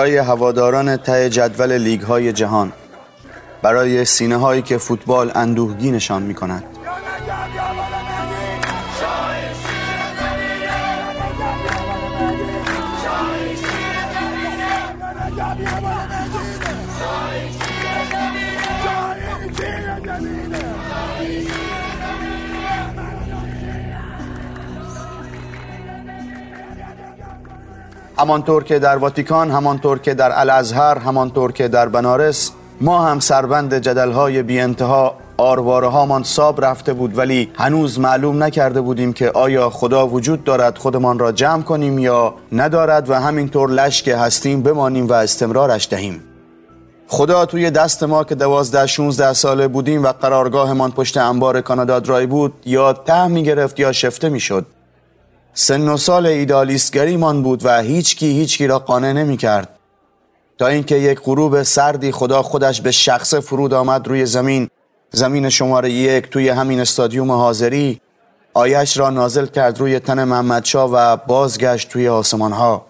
برای هواداران ته جدول لیگ های جهان برای سینه هایی که فوتبال اندوهگینشان می کند همانطور که در واتیکان همانطور که در الازهر همانطور که در بنارس ما هم سربند جدلهای بی انتها آرواره هامان ساب رفته بود ولی هنوز معلوم نکرده بودیم که آیا خدا وجود دارد خودمان را جمع کنیم یا ندارد و همینطور لشک هستیم بمانیم و استمرارش دهیم. خدا توی دست ما که دوازده 16 ساله بودیم و قرارگاهمان پشت انبار کانادا درای بود یا ته می گرفت یا شفته می شد سن و سال ایدالیستگریمان بود و هیچکی هیچکی را قانع نمی کرد. تا اینکه یک غروب سردی خدا خودش به شخص فرود آمد روی زمین زمین شماره یک توی همین استادیوم حاضری آیش را نازل کرد روی تن محمدشاه و بازگشت توی آسمان ها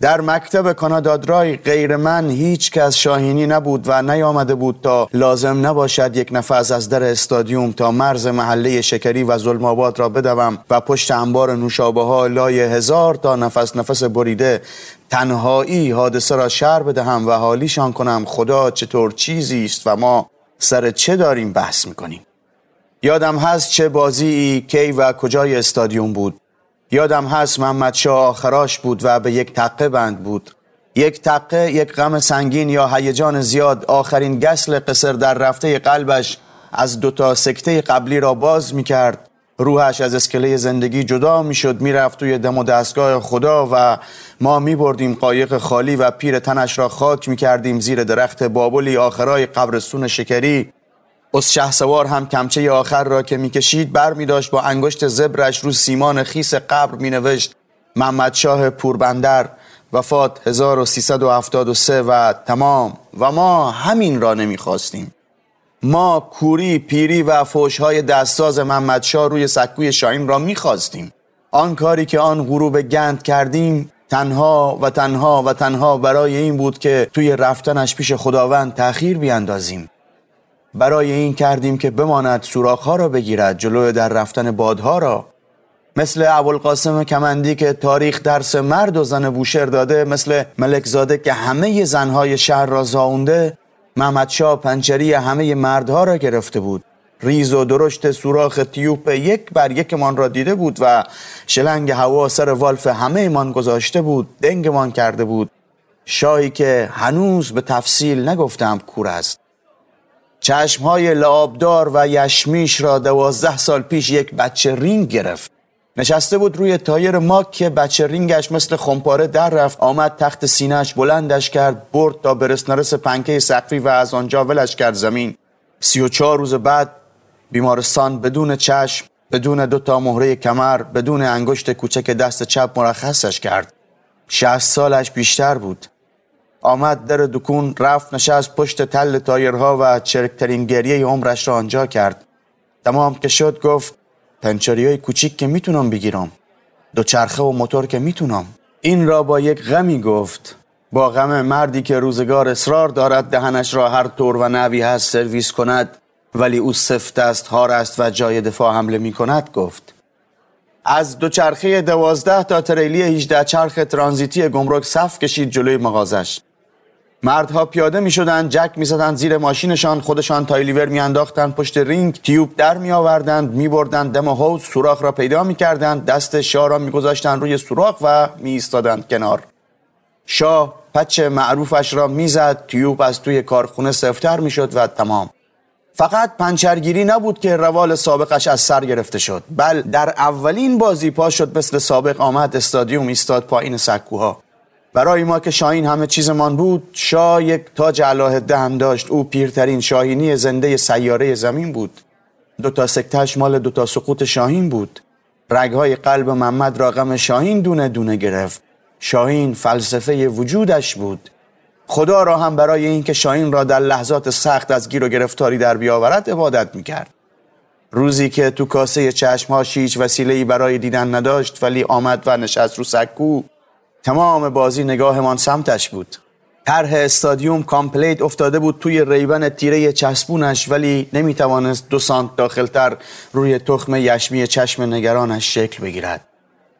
در مکتب کانادا درای غیر من هیچ کس شاهینی نبود و نیامده بود تا لازم نباشد یک نفس از در استادیوم تا مرز محله شکری و ظلم آباد را بدوم و پشت انبار نوشابه ها لای هزار تا نفس نفس بریده تنهایی حادثه را شر بدهم و حالیشان کنم. خدا چطور چیزی است و ما سر چه داریم بحث می‌کنیم؟ یادم هست چه بازی کی و کجای استادیوم بود. یادم هست محمد شاه آخراش بود و به یک تقه بند بود. یک تقه یک غم سنگین یا هیجان زیاد. آخرین گسل قصر در رفته قلبش از دوتا سکته قبلی را باز می کرد روحش از اسکله زندگی جدا می شد می رفت توی دم و دستگاه خدا و ما می بردیم قایق خالی و پیر تنش را خاک می کردیم زیر درخت بابلی آخرای قبرستون شکری. اس شه سوار هم کمچه آخر را که می‌کشید بر می داشت با انگشت زبرش رو سیمان خیس قبر می نوشت محمد شاه پوربندر وفات 1373 و تمام. و ما همین را نمی‌خواستیم. ما کوری پیری و فوشهای دستساز محمد شاه روی سکوی شاین را می‌خواستیم. آن کاری که آن غروب گند کردیم تنها و تنها و تنها برای این بود که توی رفتنش پیش خداوند تأخیر بیاندازیم. برای این کردیم که بماند سوراخ‌ها را بگیرد جلو در رفتن بادها را. مثل ابوالقاسم کمندی که تاریخ درس مرد و زن بوشهر داده مثل ملکزاده که همه زنهای شهر را زاونده محمد شاه پنچری همه مردها را گرفته بود. ریز و درشت سوراخ تیوپ یک بر یکمان را دیده بود و شلنگ هوا سر والف همه من گذاشته بود دنگمان کرده بود. شاهی که هنوز به تفصیل نگفتم کور است. چشمهای لابدار و یشمیش را دوازده سال پیش یک بچه رینگ گرفت. نشسته بود روی تایر ماک که بچه رینگش مثل خمپاره در رفت. آمد تخت سینهش بلندش کرد برد تا برس نرس پنکه سقفی و از آنجا ولش کرد زمین. سی و چهار روز بعد بیمارستان بدون چشم بدون دو تا مهره کمر بدون انگشت کوچک دست چپ مرخصش کرد. شهست سالش بیشتر بود. آمد در دکون رفت نشست پشت تل تایرها و چرکترین گریه عمرش را آنجا کرد. تمام که شد گفت پنچری های کوچیک که می‌تونم بگیرم. چرخه و موتور که می‌تونم. این را با یک غمی گفت با غم مردی که روزگار اصرار دارد دهنش را هر طور و نوعی هست سرویس کند ولی او سفت است هار است و جای دفاع حمله می کند گفت. از دوچرخه دوازده تا تریلی 18 چرخ ترانزیتی گمرک صف کشید جلوی مغازش. مردها پیاده می شدن جک می زدن زیر ماشینشان خودشان تایلیور می انداختن پشت رینگ تیوب در می آوردند می بردن دم حوض سوراخ را پیدا می کردند دست شاه را می گذاشتن روی سوراخ و می ایستادند کنار. شاه پچ معروفش را می‌زد تیوب از توی کارخونه سفتر می شد و تمام. فقط پنچرگیری نبود که روال سابقش از سر گرفته شد. بل در اولین بازی پا شد مثل سابق آمد استادیوم ایستاد پایین سکوها. برای ما که شاهین همه چیزمان بود شاه یک تاج علاهده هم داشت او پیرترین شاهینی زنده سیاره زمین بود. دو تا سکتش مال دو تا سقوط شاهین بود. رگهای قلب محمد را غم شاهین دونه دونه گرفت. شاهین فلسفه وجودش بود. خدا را هم برای اینکه شاهین را در لحظات سخت از گیر و گرفتاری در بیاورد عبادت می‌کرد. روزی که تو کاسه چشمهاش هیچ وسیله‌ای برای دیدن نداشت ولی آمد و نشست رو سکو. تمام بازی نگاهمان سمتش بود. طرح استادیوم complete افتاده بود توی ریبن تیره چسبونش ولی نمی‌توانست دو سانت داخلتر روی تخم یشمی چشم نگرانش شکل بگیرد.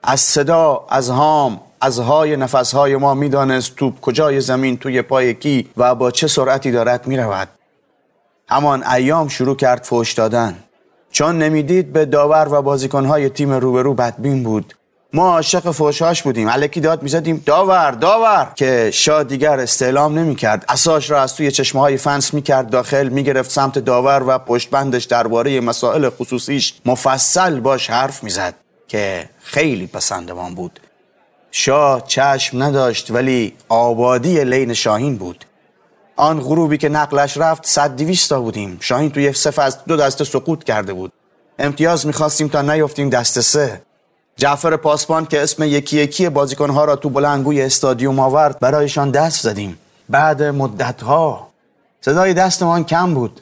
از صدا از هام از های نفسهای ما می‌دانست توپ کجای زمین توی پای کی و با چه سرعتی دارد می‌رود. همان ایام شروع کرد فوش دادن. چون نمی‌دید به داور و بازیکنهای تیم روبرو بدبین بود. ما عاشق فوشاش بودیم. علکی داد می‌زدیم داور داور. که شاه دیگر استعلام نمی‌کرد. اساش را از توی چشمه های فنس می‌کرد داخل می‌گرفت سمت داور و پشتبندش درباره مسائل خصوصیش مفصل باش حرف می‌زد که خیلی پسندمان بود. شاه چشم نداشت ولی آبادی لین شاهین بود. آن غروبی که نقلش رفت صد دیویستا بودیم. شاهین توی صف از دو دسته سقوط کرده بود. امتیاز می‌خواستیم تا نیفتیم دست سه. جعفر پاسبان که اسم یکی یکی بازیکنها را تو بلنگوی استادیوم آورد برایشان دست زدیم. بعد مدتها. صدای دستمان کم بود.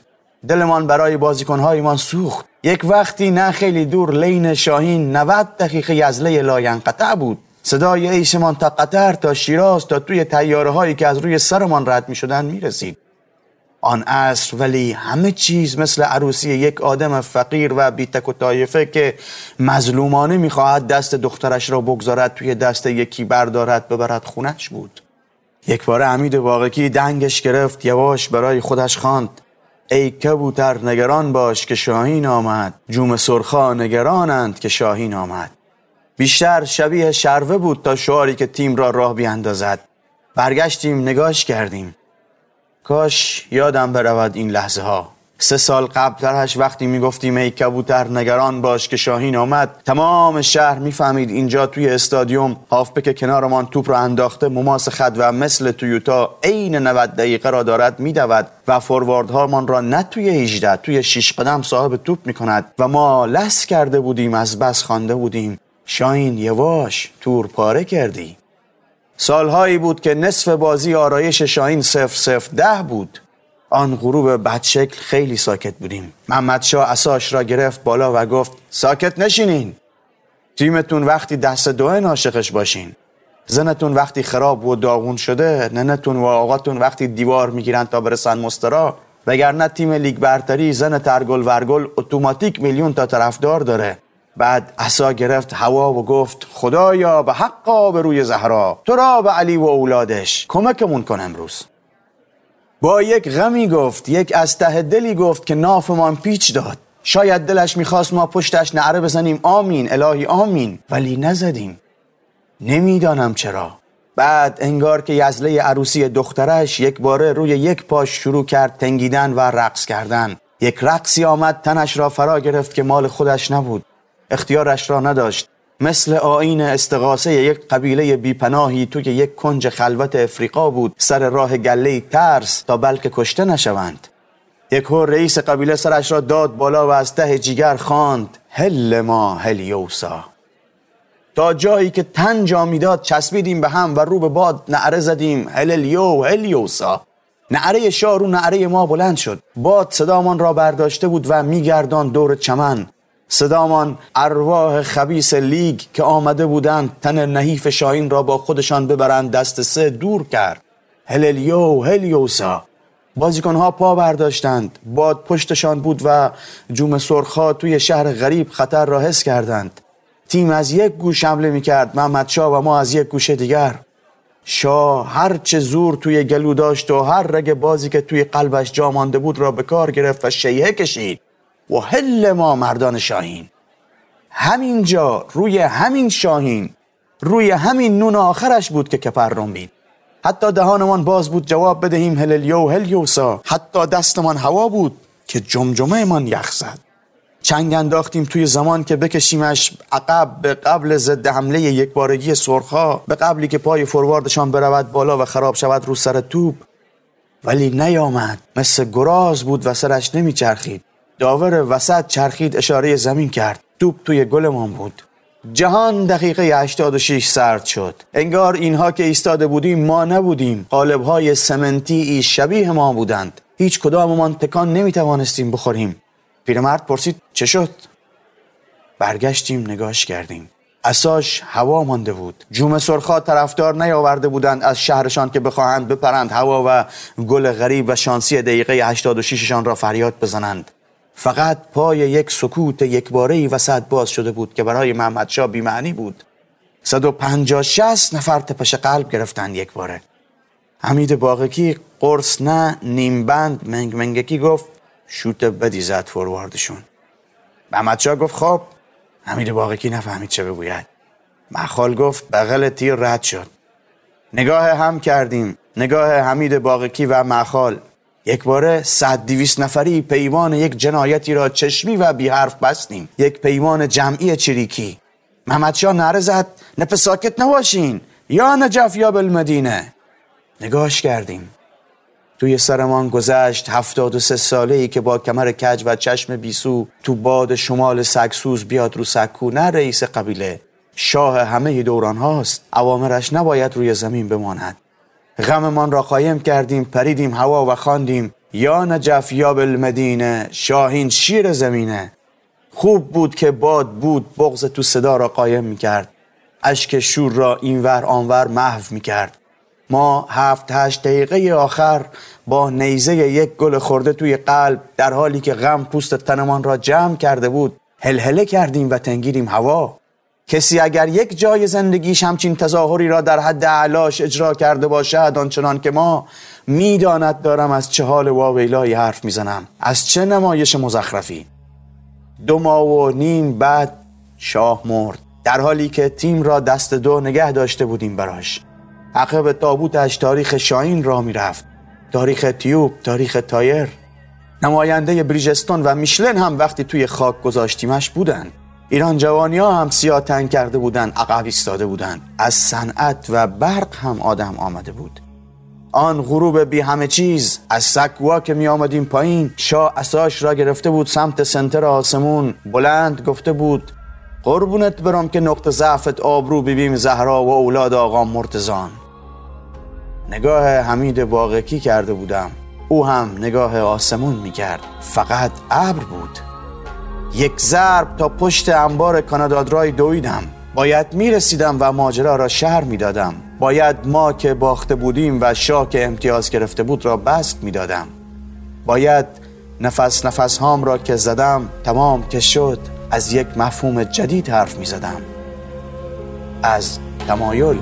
دلمان برای بازیکنهایمان سوخت. یک وقتی نه خیلی دور لین شاهین 90 دقیقه یزله لاینقطع بود. صدای ایشمان تا قطر تا شیراز تا توی تیاره هایی که از روی سرمان رد می شدن می رسید. آن عصر ولی همه چیز مثل عروسی یک آدم فقیر و بیتک و طایفه که مظلومانه می‌خواهد دست دخترش را بگذارد توی دست یکی بردارد ببرد خونش بود. یک بار امید واقعی دنگش گرفت یواش برای خودش خواند. ای کبوتر نگران باش که شاهین آمد. جوم سرخا نگرانند که شاهین آمد. بیشتر شبیه شروه بود تا شعاری که تیم را راه بیاندازد. برگشتیم نگاش کردیم. کاش یادم برود این لحظه ها سه سال قبلترش وقتی می‌گفتیم ای کبوتر نگران باش که شاهین آمد تمام شهر می‌فهمید اینجا توی استادیوم هافبک کنارمان توپ را انداخته مماس خد و مثل تویوتا عین 90 دقیقه را دارد میدود و فورواردهامان را نه توی 18 توی 6 قدم صاحب توپ می‌کند و ما لس کرده بودیم از بس خوانده بودیم. شاین یواش تور پاره کردی. سالهایی بود که نصف بازی آرایش شاهین سف سف ده بود. آن غروب بدشکل خیلی ساکت بودیم. محمد شاه اساش را گرفت بالا و گفت ساکت نشینین. تیمتون وقتی دست دوه ناشقش باشین. زنتون وقتی خراب و داغون شده ننتون و آقاتون وقتی دیوار می‌گیرن تا برسن مسترا. وگرنه تیم لیگ برتری زن ترگل ورگل اتوماتیک میلیون تا طرفدار داره. بعد عصا گرفت هوا و گفت خدایا به حقا به روی زهرا تو را به علی و اولادش کمکمون کن امروز. با یک غمی گفت یک از ته دلی گفت که نافمان پیچ داد. شاید دلش می‌خواست ما پشتش نعره بزنیم. آمین الهی آمین. ولی نزدیم. نمی‌دانم چرا. بعد انگار که یزله عروسی دخترش یک باره روی یک پاش شروع کرد تنگیدن و رقص کردن. یک رقصی آمد تنش را فرا گرفت که مال خودش نبود. اختیارش را نداشت. مثل آین استقاسه یک قبیله بیپناهی توی یک کنج خلوت افریقا بود سر راه گله ترس تا بلکه کشته نشوند. یک رئیس قبیله سرش را داد بالا و از ته جیگر خواند هل ما هلیوسا. تا جایی که تن جا می‌داد چسبیدیم به هم و رو به باد نعره زدیم هلیو هلیوسا. نعره شاه رو نعره ما بلند شد. باد صدامان را برداشته بود و میگردان دور چمن. صدامان ارواح خبیس لیگ که آمده بودند تن نحیف شاهین را با خودشان ببرند دست سه دور کرد. هللیو هلیوسا! بازیکنها پا برداشتند. باد پشتشان بود و جوم سرخا توی شهر غریب خطر را حس کردند. تیم از یک گوش حمله می کرد محمد شاه و ما از یک گوش دیگر. شاه هر چه زور توی گلو داشت و هر رگ بازی که توی قلبش جا مانده بود را به کار گرفت و شیهه کشید. و هل ما مردان شاهین. همینجا روی همین شاهین روی همین نون آخرش بود که کپر بید حتی دهانمان باز بود جواب بدهیم هللیو هلیوسا حتی دستمان هوا بود که جمجمه من یخ زد. چنگ انداختیم توی زمان که بکشیمش عقب به قبل ضد حمله یک بارگی سرخا به قبلی که پای فورواردشان برود بالا و خراب شود رو سر توپ. ولی نیامد مثل گراز بود و سرش نمیچرخید. داور وسط چرخید اشاره زمین کرد. توپ توی گلمان بود. جهان دقیقه 86 سرد شد. انگار اینها که ایستاده بودیم ما نبودیم. قالبهای سمنتی شبیه ما بودند. هیچ کداممان تکان نمی توانستیم بخوریم. پیرمرد پرسید چه شد؟ برگشتیم نگاش کردیم. اساش هوا مانده بود. جوم سرخا طرفدار نیاورده بودند از شهرشان که بخواهند بپرند هوا و گل غریب و شانسی دقیقه 86 شان را فریاد بزنند. فقط پای یک سکوت یک باره وسط باز شده بود که برای محمد شا بیمعنی بود. 150 60 نفر تپش قلب گرفتند یک باره حمید باغکی قرص نه نیم بند منگ منگکی گفت شوت بدی زد فورواردشون محمد شا گفت خب حمید باقی نفهمید چه بگوید. مخال گفت بغل تیر رد شد. نگاه هم کردیم. نگاه حمید باقی و مخال. یک باره صد دیویس نفری پیمان یک جنایتی را چشمی و بی حرف بستیم. یک پیمان جمعی چریکی. محمد شاه نره زد. نپ ساکت نباشین. یا نجف یا بالمدینه. نگاش کردیم. توی سرمان گذشت هفتاد و سه ساله ای که با کمر کج و چشم بیسو تو باد شمال سگسوز بیاد رو سکو. نه رئیس قبیله. شاه همه دوران هاست. عوامرش نباید روی زمین بماند. غممان را قایم کردیم پریدیم هوا و خواندیم یا نجف یا بالمدینه شاهین شیر زمینه. خوب بود که باد بود بغز تو صدا را قایم می‌کرد. اشک شور را اینور آنور محو می‌کرد. ما هفت هشت دقیقه آخر با نیزه یک گل خورده توی قلب در حالی که غم پوست تنمان را جمع کرده بود هلهله کردیم و تنگیریم هوا. کسی اگر یک جای زندگیش همچین تظاهری را در حد علاش اجرا کرده باشد آنچنان که ما می‌داند دارم از چه حال واویلایی حرف می‌زنم. از چه نمایش مزخرفی؟ دو ماه و نیم بعد شاه مرد. در حالی که تیم را دست دو نگه داشته بودیم براش. عقب تابوتش تاریخ شاین را می‌رفت. تاریخ تیوب تاریخ تایر. نماینده بریجستون و میشلن هم وقتی توی خاک گذاشتیمش بودن. ایران جوانی ها هم سیاه تنگ کرده بودن عقب ایستاده بودن. از صنعت و برق هم آدم آمده بود. آن غروب بی همه چیز از سکوا که می آمدیم پایین شاه اساش را گرفته بود سمت سنتر آسمون. بلند گفته بود قربونت برم که نقطه ضعفت آبرو ببیم زهرا و اولاد آقا مرتزان نگاه حمید باغکی کرده بودم. او هم نگاه آسمون می‌کرد فقط ابر بود. یک ضرب تا پشت انبار کانادادرای دویدم. باید می‌رسیدم و ماجرا را شهر می‌دادم. باید ما که باخته بودیم و شاه که امتیاز گرفته بود را بست می‌دادم. باید نفس نفس هام را که زدم تمام که شد از یک مفهوم جدید حرف می‌زدم. از تمایل